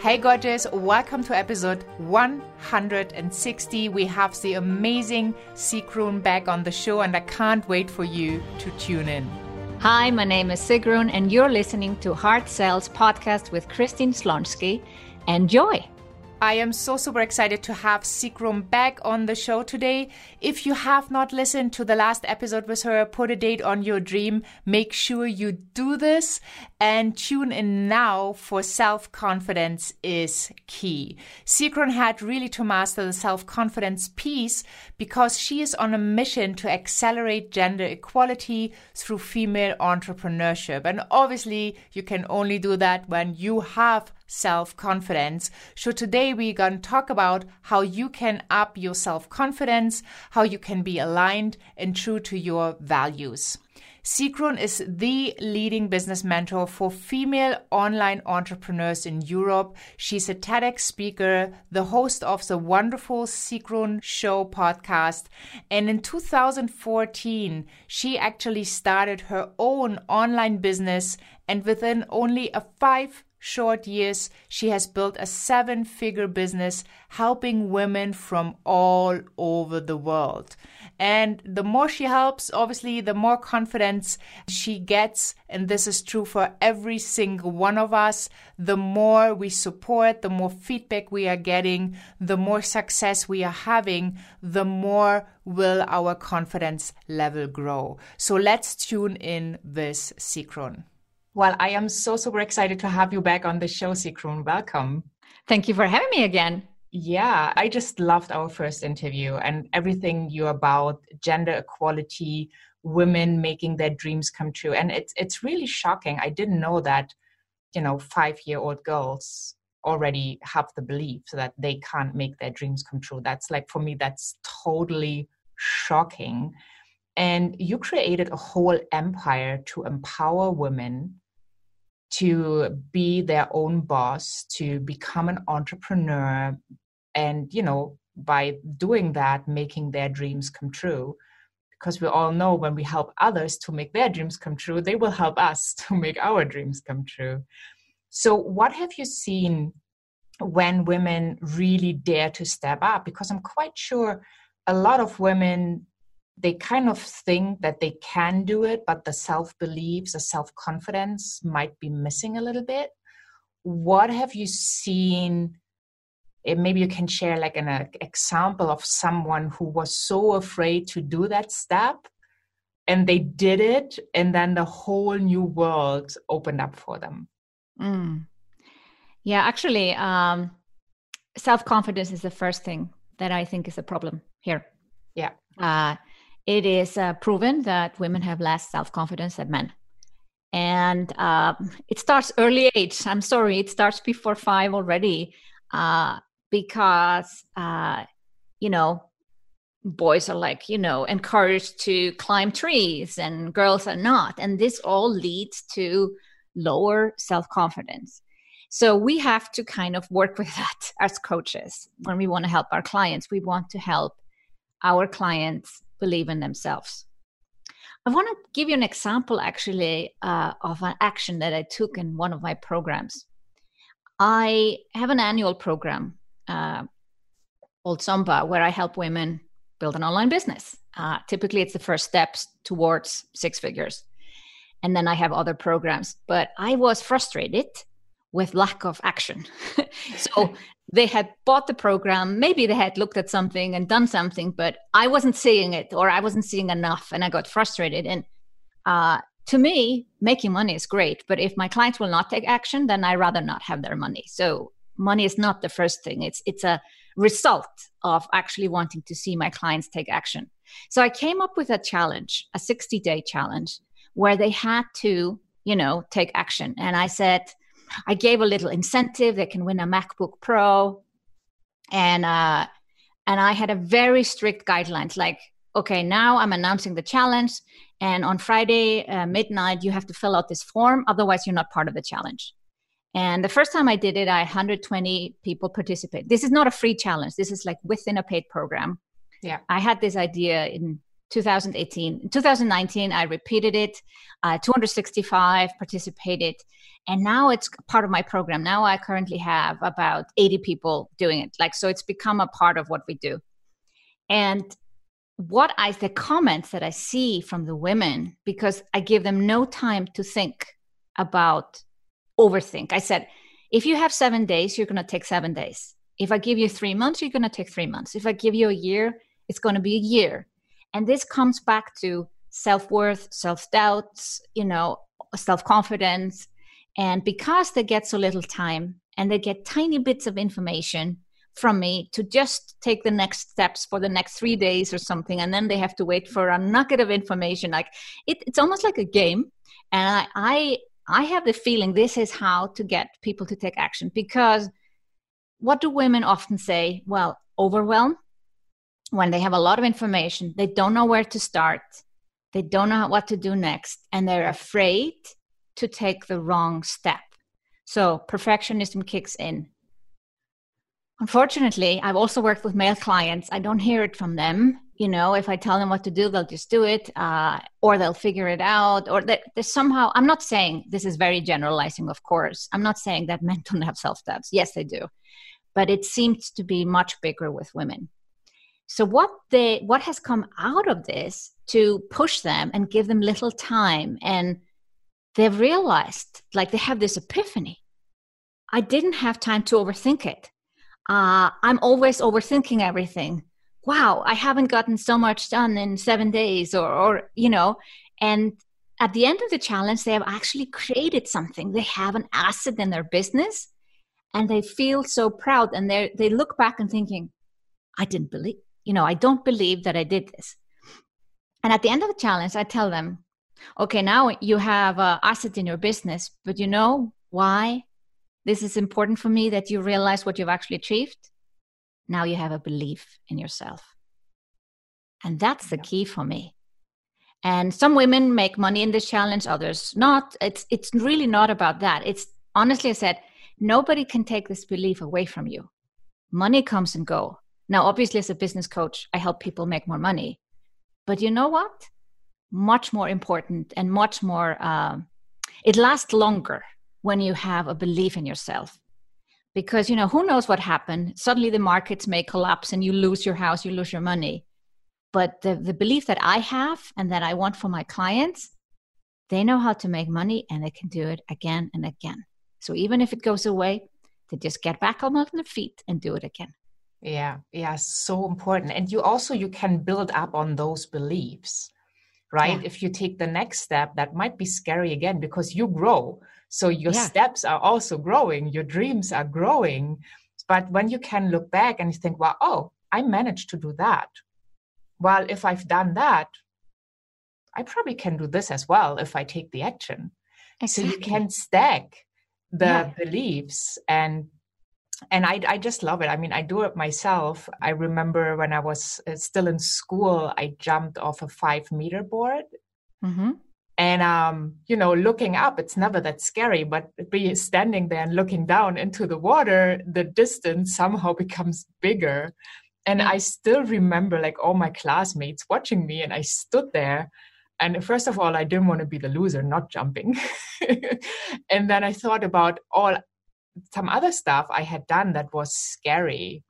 Hey, gorgeous, welcome to episode 160. We have the amazing Sigrun back on the show, and I can't wait for you to tune in. Hi, my name is Sigrun, and you're listening to Heart Cells podcast with Christine Schlonski. Enjoy! I am so super excited to have Sigrun back on the show today. If you have not listened to the last episode with her, put a date on your dream. Make sure you do this and tune in now for self confidence is key. Sigrun had really to master the self confidence piece because she is on a mission to accelerate gender equality through female entrepreneurship. And obviously, you can only do that when you have self confidence. So today we're going to talk about how you can up your self confidence, how you can be aligned and true to your values. Sigrun is the leading business mentor for female online entrepreneurs in Europe. She's a TEDx speaker, the host of the wonderful Sigrun Show podcast. And in 2014, she actually started her own online business. And within only a five short years, she has built a seven figure business helping women from all over the world. And the more she helps, obviously, the more confidence she gets. And this is true for every single one of us. The more we support, the more feedback we are getting, the more success we are having, the more will our confidence level grow. So let's tune in with Sigrun. Well, I am so super excited to have you back on the show, Sigrun. Welcome. Thank you for having me again. Yeah, I just loved our first interview and everything you about gender equality, women making their dreams come true. And it's it's really shocking. I didn't know that, you know, five year old girls already have the belief that they can't make their dreams come true. That's like for me, that's totally shocking. And you created a whole empire to empower women to be their own boss, to become an entrepreneur, and, you know, by doing that, making their dreams come true. Because we all know when we help others to make their dreams come true, they will help us to make our dreams come true. So, what have you seen when women really dare to step up? Because I'm quite sure a lot of women they kind of think that they can do it, but the self beliefs, the self confidence might be missing a little bit. What have you seen? Maybe you can share like an uh, example of someone who was so afraid to do that step and they did it, and then the whole new world opened up for them. Mm. Yeah, actually, um, self confidence is the first thing that I think is a problem here. Yeah. Uh, it is uh, proven that women have less self confidence than men. And uh, it starts early age. I'm sorry, it starts before five already uh, because, uh, you know, boys are like, you know, encouraged to climb trees and girls are not. And this all leads to lower self confidence. So we have to kind of work with that as coaches when we want to help our clients. We want to help our clients believe in themselves. I want to give you an example actually uh, of an action that I took in one of my programs. I have an annual program uh, called SUMBA where I help women build an online business. Uh, typically, it's the first steps towards six figures. And then I have other programs. But I was frustrated with lack of action. so they had bought the program. Maybe they had looked at something and done something but i wasn't seeing it or i wasn't seeing enough and i got frustrated. And uh, to me making money is great but if my clients will not take action then i rather not have their money. So money is not the first thing. It's it's a result of actually wanting to see my clients take action. So i came up with a challenge a 60 day challenge where they had to you know take action. And i said I gave a little incentive. They can win a MacBook Pro, and uh, and I had a very strict guidelines. Like, okay, now I'm announcing the challenge, and on Friday uh, midnight you have to fill out this form. Otherwise, you're not part of the challenge. And the first time I did it, I 120 people participate. This is not a free challenge. This is like within a paid program. Yeah. I had this idea in 2018. In 2019, I repeated it, uh, 265 participated, and now it's part of my program. Now I currently have about 80 people doing it. Like, so it's become a part of what we do. And what I, the comments that I see from the women, because I give them no time to think about overthink. I said, if you have seven days, you're going to take seven days. If I give you three months, you're going to take three months. If I give you a year, it's going to be a year. And this comes back to self worth, self doubts, you know, self confidence. And because they get so little time and they get tiny bits of information from me to just take the next steps for the next three days or something, and then they have to wait for a nugget of information. Like it, it's almost like a game. And I, I I have the feeling this is how to get people to take action because what do women often say? Well, overwhelm when they have a lot of information, they don't know where to start, they don't know what to do next, and they're afraid to take the wrong step. So perfectionism kicks in. Unfortunately, I've also worked with male clients. I don't hear it from them. You know, if I tell them what to do, they'll just do it, uh, or they'll figure it out, or that somehow. I'm not saying this is very generalizing, of course. I'm not saying that men don't have self doubts. Yes, they do, but it seems to be much bigger with women. So what they what has come out of this to push them and give them little time and they've realized like they have this epiphany. I didn't have time to overthink it. Uh, I'm always overthinking everything. Wow, I haven't gotten so much done in seven days, or, or you know, and at the end of the challenge, they have actually created something. They have an asset in their business, and they feel so proud. And they they look back and thinking, I didn't believe you know, I don't believe that I did this. And at the end of the challenge, I tell them, okay, now you have a asset in your business, but you know why this is important for me that you realize what you've actually achieved? Now you have a belief in yourself. And that's the key for me. And some women make money in this challenge, others not. It's it's really not about that. It's honestly I said, nobody can take this belief away from you. Money comes and go. Now, obviously, as a business coach, I help people make more money. But you know what? Much more important and much more, uh, it lasts longer when you have a belief in yourself. Because, you know, who knows what happened? Suddenly the markets may collapse and you lose your house, you lose your money. But the, the belief that I have and that I want for my clients, they know how to make money and they can do it again and again. So even if it goes away, they just get back on their feet and do it again. Yeah, yeah, so important. And you also you can build up on those beliefs, right? Yeah. If you take the next step, that might be scary again because you grow. So your yeah. steps are also growing, your dreams are growing. But when you can look back and you think, well, oh, I managed to do that. Well, if I've done that, I probably can do this as well if I take the action. Exactly. So you can stack the yeah. beliefs and and I, I just love it. I mean, I do it myself. I remember when I was uh, still in school, I jumped off a five meter board. Mm-hmm. And, um, you know, looking up, it's never that scary, but be standing there and looking down into the water, the distance somehow becomes bigger. And I still remember like all my classmates watching me, and I stood there. And first of all, I didn't want to be the loser, not jumping. and then I thought about all some other stuff I had done that was scary.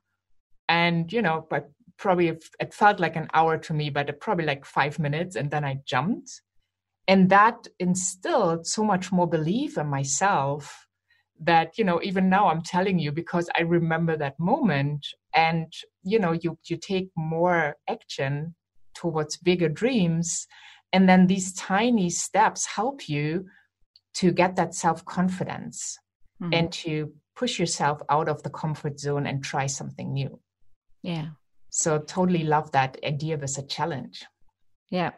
And, you know, but probably it felt like an hour to me, but probably like five minutes. And then I jumped. And that instilled so much more belief in myself that, you know, even now I'm telling you because I remember that moment. And, you know, you, you take more action towards bigger dreams. And then these tiny steps help you to get that self confidence mm-hmm. and to push yourself out of the comfort zone and try something new. Yeah. So totally love that idea as a challenge. Yeah.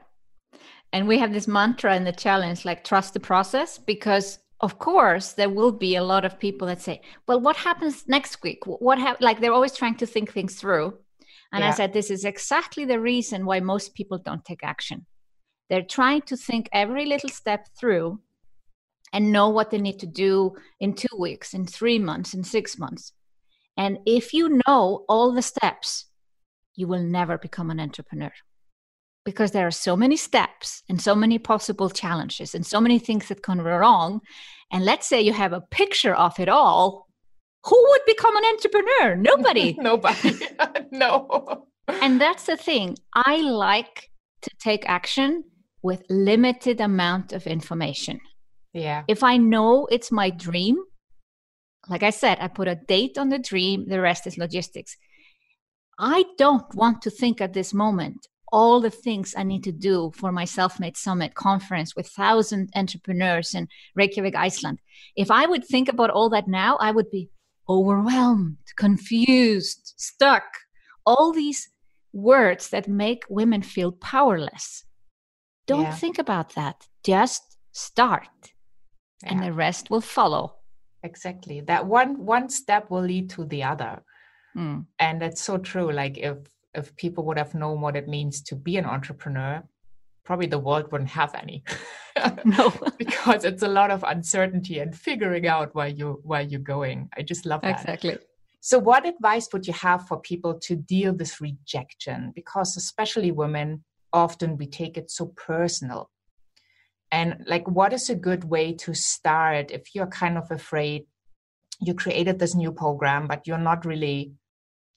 And we have this mantra in the challenge like trust the process because of course there will be a lot of people that say, "Well, what happens next week? What ha-? like they're always trying to think things through." And yeah. I said this is exactly the reason why most people don't take action. They're trying to think every little step through and know what they need to do in two weeks, in three months, in six months. And if you know all the steps, you will never become an entrepreneur. because there are so many steps and so many possible challenges and so many things that can go wrong. And let's say you have a picture of it all, who would become an entrepreneur? Nobody. Nobody. no. And that's the thing. I like to take action with limited amount of information. Yeah. If I know it's my dream, like I said, I put a date on the dream, the rest is logistics. I don't want to think at this moment all the things I need to do for my Self-Made Summit conference with thousand entrepreneurs in Reykjavik, Iceland. If I would think about all that now, I would be overwhelmed, confused, stuck. All these words that make women feel powerless. Don't yeah. think about that. Just start, yeah. and the rest will follow. Exactly. That one one step will lead to the other. Mm. And that's so true. Like if if people would have known what it means to be an entrepreneur, probably the world wouldn't have any. no, because it's a lot of uncertainty and figuring out where you where you're going. I just love that. Exactly. So, what advice would you have for people to deal with rejection? Because especially women, often we take it so personal. And like, what is a good way to start if you're kind of afraid? You created this new program, but you're not really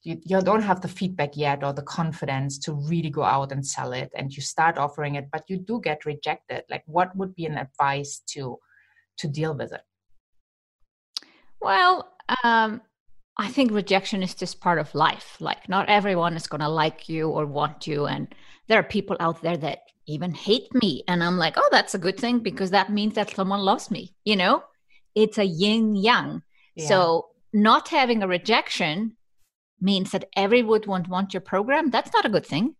you, you don't have the feedback yet or the confidence to really go out and sell it and you start offering it but you do get rejected like what would be an advice to to deal with it well um i think rejection is just part of life like not everyone is going to like you or want you and there are people out there that even hate me and i'm like oh that's a good thing because that means that someone loves me you know it's a yin yang yeah. so not having a rejection means that everyone won't want your program, that's not a good thing.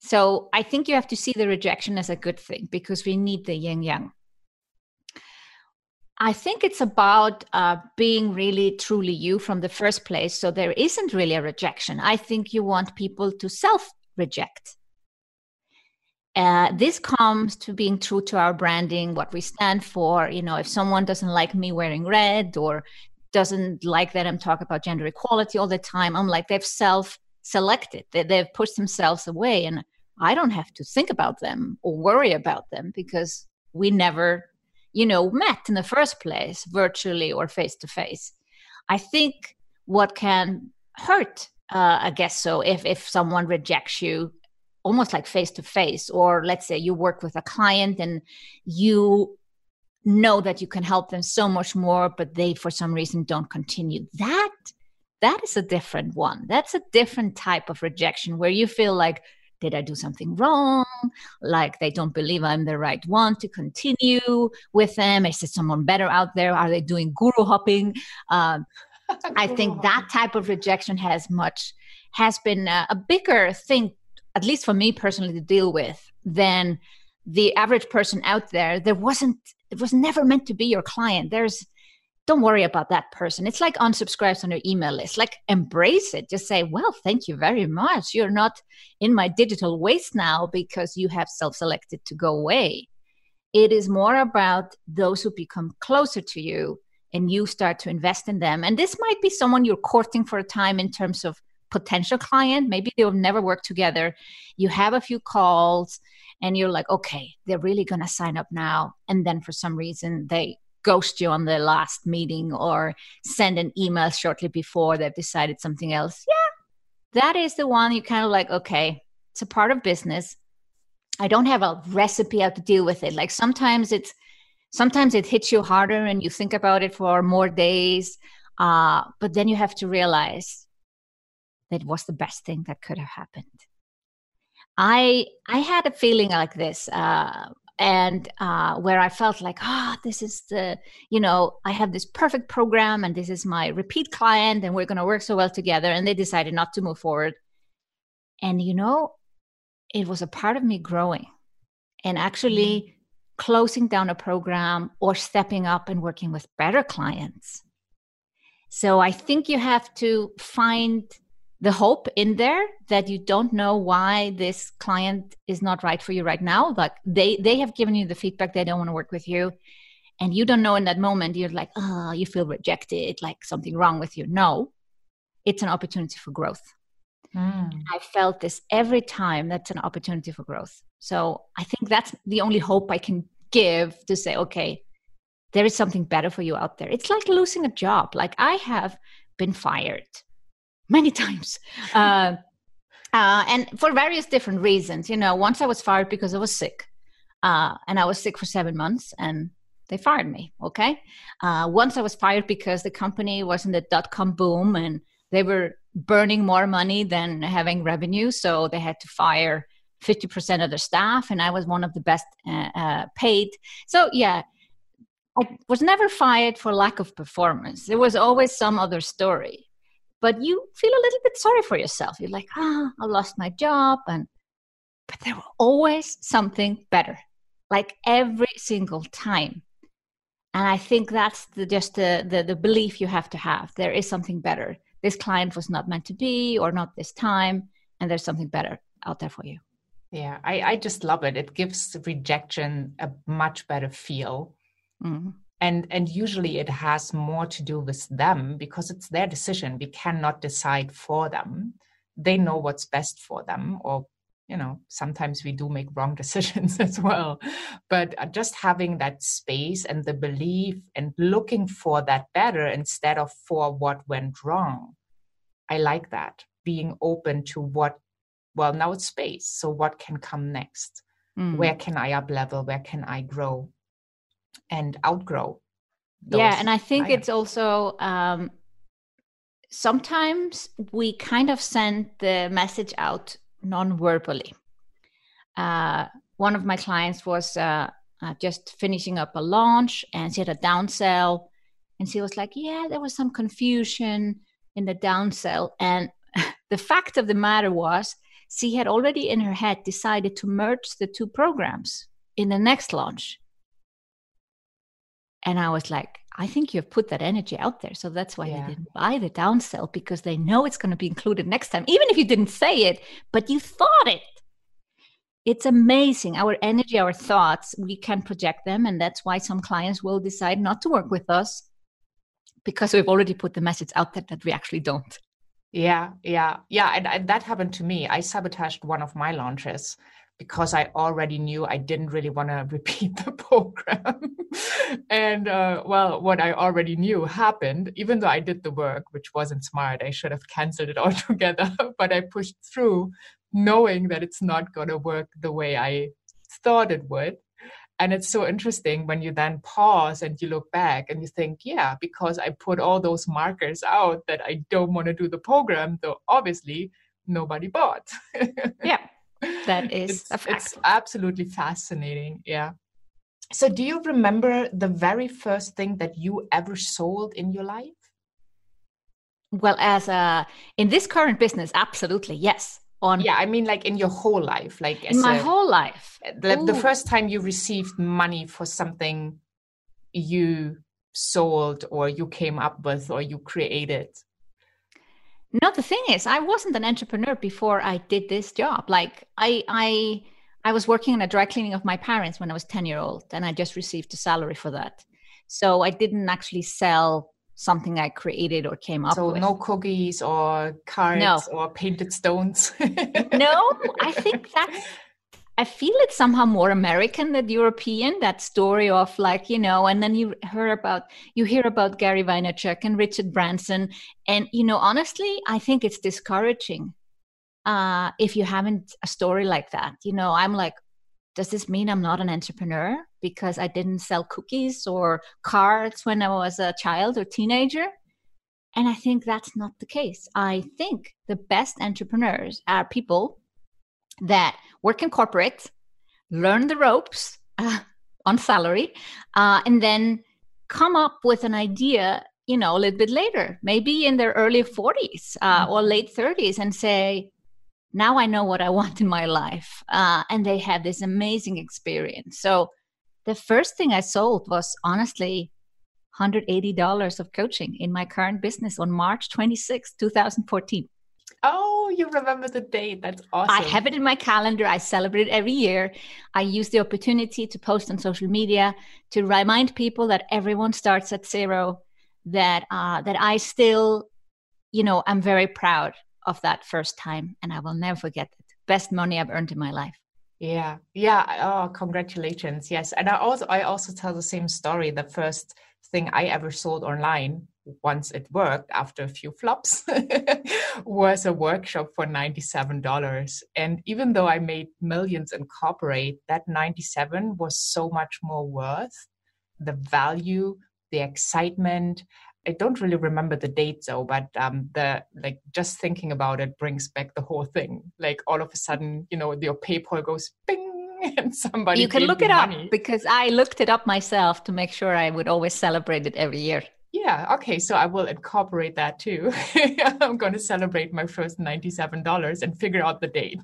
So I think you have to see the rejection as a good thing because we need the yin yang. I think it's about uh, being really truly you from the first place. So there isn't really a rejection. I think you want people to self reject. Uh, this comes to being true to our branding, what we stand for. You know, if someone doesn't like me wearing red or doesn't like that I'm talking about gender equality all the time. I'm like, they've self selected, they, they've pushed themselves away. And I don't have to think about them or worry about them because we never, you know, met in the first place, virtually or face to face. I think what can hurt, uh, I guess so, if, if someone rejects you almost like face to face, or let's say you work with a client and you know that you can help them so much more but they for some reason don't continue that that is a different one that's a different type of rejection where you feel like did i do something wrong? Like they don't believe i'm the right one to continue with them. Is there someone better out there? Are they doing guru hopping? Um, i think that type of rejection has much has been a, a bigger thing at least for me personally to deal with than the average person out there. There wasn't it was never meant to be your client. There's don't worry about that person. It's like unsubscribes on your email list. Like embrace it. Just say well thank you very much. You're not in my digital waste now because you have self-selected to go away. It is more about those who become closer to you and you start to invest in them. And this might be someone you're courting for a time in terms of potential client. Maybe they'll never work together. You have a few calls and you're like okay they're really going to sign up now. And then for some reason they ghost you on the last meeting or send an email shortly before they've decided something else. Yeah that is the one you kind of like okay it's a part of business. I don't have a recipe how to deal with it. Like sometimes it's sometimes it hits you harder and you think about it for more days uh, but then you have to realize that was the best thing that could have happened. I I had a feeling like this, uh, and uh, where I felt like, ah, oh, this is the, you know, I have this perfect program, and this is my repeat client, and we're going to work so well together. And they decided not to move forward. And you know, it was a part of me growing, and actually mm-hmm. closing down a program or stepping up and working with better clients. So I think you have to find the hope in there that you don't know why this client is not right for you right now like they they have given you the feedback they don't want to work with you and you don't know in that moment you're like oh you feel rejected like something wrong with you no it's an opportunity for growth Mm. I felt this every time that's an opportunity for growth. So I think that's the only hope I can give to say, okay, there is something better for you out there. It's like losing a job. Like I have been fired many times. Uh, uh, and for various different reasons. You know, once I was fired because I was sick, uh, and I was sick for seven months, and they fired me. Okay. Uh, once I was fired because the company was in the dot com boom and they were burning more money than having revenue, so they had to fire 50% of their staff, and I was one of the best uh, uh, paid. So, yeah, I was never fired for lack of performance. There was always some other story. But you feel a little bit sorry for yourself. You're like, ah, I lost my job. And but there was always something better, like every single time. And I think that's the, just the, the, the belief you have to have. There is something better. This client was not meant to be, or not this time, and there's something better out there for you. Yeah, I, I just love it. It gives rejection a much better feel. Mm-hmm. And, and usually it has more to do with them because it's their decision. We cannot decide for them. They know what's best for them, or you know, sometimes we do make wrong decisions as well. But uh, just having that space and the belief and looking for that better instead of for what went wrong, I like that. Being open to what well now it's space so what can come next mm. where can i up level where can i grow and outgrow yeah and i think it's also um sometimes we kind of send the message out non-verbally. Uh one of my clients was uh, uh, just finishing up a launch and she had a downsell and she was like yeah there was some confusion in the downsell and the fact of the matter was she had already in her head decided to merge the two programs in the next launch. And I was like, I think you've put that energy out there. So that's why yeah. they didn't buy the downsell because they know it's going to be included next time, even if you didn't say it, but you thought it. It's amazing. Our energy, our thoughts, we can project them. And that's why some clients will decide not to work with us because we've already put the message out there that we actually don't. Yeah, yeah, yeah. And, and, that happened to me. I sabotaged one of my launches because I already knew I didn't really want to repeat the program. and uh, well, what I already knew happened, even though I did the work, which wasn't smart. I should have canceled it altogether, but I pushed through knowing that it's not going to work the way I thought it would. And it's so interesting when you then pause and you look back and you think, yeah, because I put all those markers out that I don't want to do the program, though obviously nobody bought. yeah, that is it's, a fact. It's absolutely fascinating. Yeah. So, do you remember the very first thing that you ever sold in your life? Well, as a in this current business, absolutely yes on yeah i mean like in your whole life like in my a, whole life the, the, first time you received money for something you sold or you came up with or you created no the thing is i wasn't an entrepreneur before i did this job like i i i was working in a dry cleaning of my parents when i was 10 year old and i just received a salary for that so i didn't actually sell something I created or came up so with. So no cookies or cards no. or painted stones. no, I think that's I feel it's somehow more American than European. That story of like you know, and then you hear about you hear about Gary Vaynerchuk and Richard Branson, and you know, honestly, I think it's discouraging uh, if you haven't a story like that. You know, I'm like, does this mean I'm not an entrepreneur because I didn't sell cookies or cards when I was a child or teenager? And I think that's not the case. I think the best entrepreneurs are people that work in corporate, learn the ropes uh, on salary, uh, and then come up with an idea, you know, a little bit later, maybe in their early 40s uh, mm-hmm. or late 30s, and say, now I know what I want in my life. Uh, and they have this amazing experience. So the first thing I sold was honestly $180 of coaching in my current business on March 26, 2014. Oh, you remember the date. That's awesome. I have it in my calendar. I celebrate it every year. I use the opportunity to post on social media to remind people that everyone starts at zero, that uh, that I still, you know, I'm very proud of that first time, and I will never forget it. Best money I've earned in my life. Yeah, yeah. Oh, congratulations! Yes, and I also I also tell the same story. The first thing I ever sold online once it worked after a few flops was a workshop for $97 and even though i made millions in corporate that 97 was so much more worth the value the excitement I don't really remember the date though, but um, the like just thinking about it brings back the whole thing. Like all of a sudden, you know, your PayPal goes bing, and somebody you can look it money. up because I looked it up myself to make sure I would always celebrate it every year. Yeah, okay, so I will incorporate that too. I'm going to celebrate my first ninety-seven dollars and figure out the date.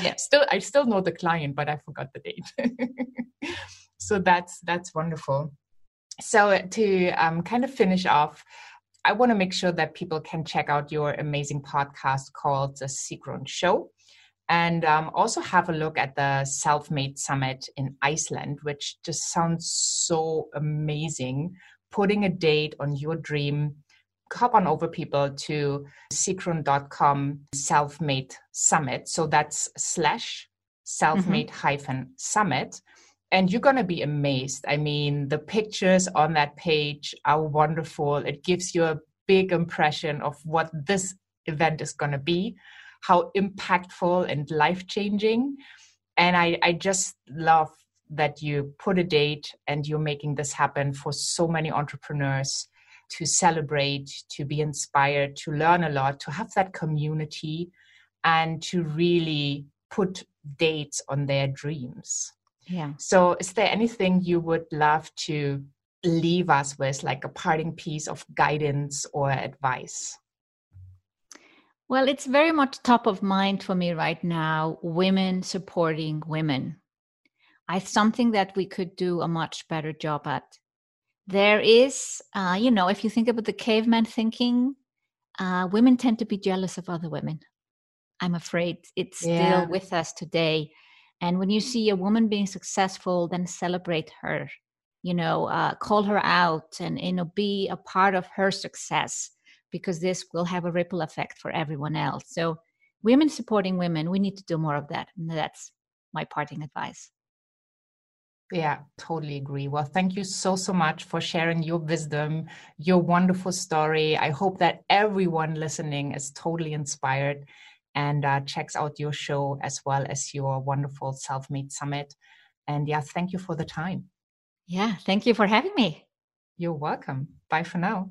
Yeah. still, I still know the client, but I forgot the date. so that's that's wonderful so to um, kind of finish off i want to make sure that people can check out your amazing podcast called the Sigrun show and um, also have a look at the self-made summit in iceland which just sounds so amazing putting a date on your dream hop on over people to sigrun.com self-made summit so that's slash self-made mm-hmm. hyphen summit and you're going to be amazed. I mean, the pictures on that page are wonderful. It gives you a big impression of what this event is going to be, how impactful and life changing. And I, I just love that you put a date and you're making this happen for so many entrepreneurs to celebrate, to be inspired, to learn a lot, to have that community, and to really put dates on their dreams. Yeah. So, is there anything you would love to leave us with, like a parting piece of guidance or advice? Well, it's very much top of mind for me right now women supporting women. I something that we could do a much better job at. There is, uh, you know, if you think about the caveman thinking, uh, women tend to be jealous of other women. I'm afraid it's Yeah. still with us today. And when you see a woman being successful, then celebrate her, you know, uh, call her out and, you know, be a part of her success because this will have a ripple effect for everyone else. So, women supporting women, we need to do more of that. And that's my parting advice. Yeah, totally agree. Well, thank you so, so much for sharing your wisdom, your wonderful story. I hope that everyone listening is totally inspired and uh, checks out your show as well as your wonderful Self Made Summit. And yeah, thank you for the time. Yeah, thank you for having me. You're welcome. Bye for now.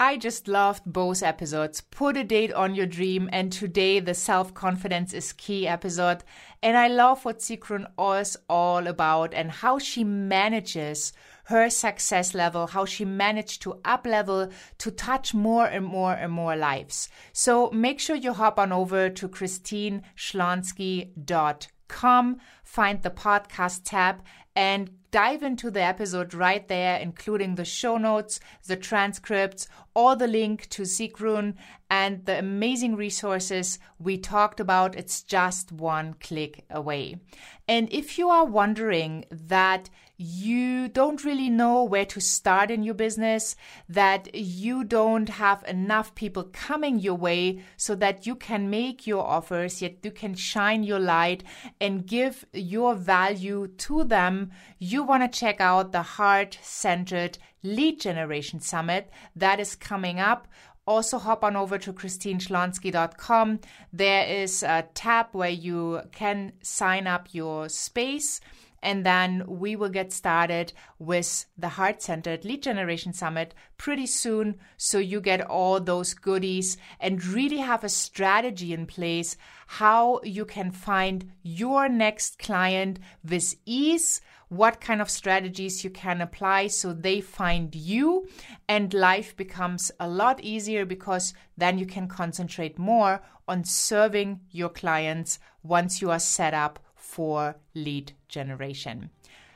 I just loved both episodes. Put a date on your dream, and today the self confidence is key episode. And I love what Sigrun is all about and how she manages her success level, how she managed to up level to touch more and more and more lives. So make sure you hop on over to christineschlonski.com, find the podcast tab, and dive into the episode right there, including the show notes, the transcripts, or the link to Sigrun and the amazing resources we talked about. It's just one click away. And if you are wondering that you don't really know where to start in your business, that you don't have enough people coming your way so that you can make your offers, yet you can shine your light and give your value to them, you want to check out the Heart Centered Lead Generation Summit that is coming up also hop on over to christineschlonski.com. There is a tab where you can sign up your space and then we will get started with the Heart Centered Lead Generation Summit pretty soon. So you get all those goodies and really have a strategy in place how you can find your next client with ease what kind of strategies you can apply so they find you and life becomes a lot easier because then you can concentrate more on serving your clients once you are set up for lead generation.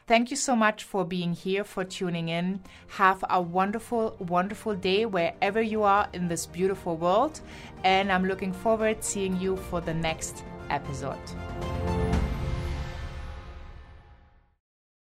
Thank you so much for being here, for tuning in. Have a wonderful, wonderful day wherever you are in this beautiful world. And I'm looking forward seeing you for the next episode.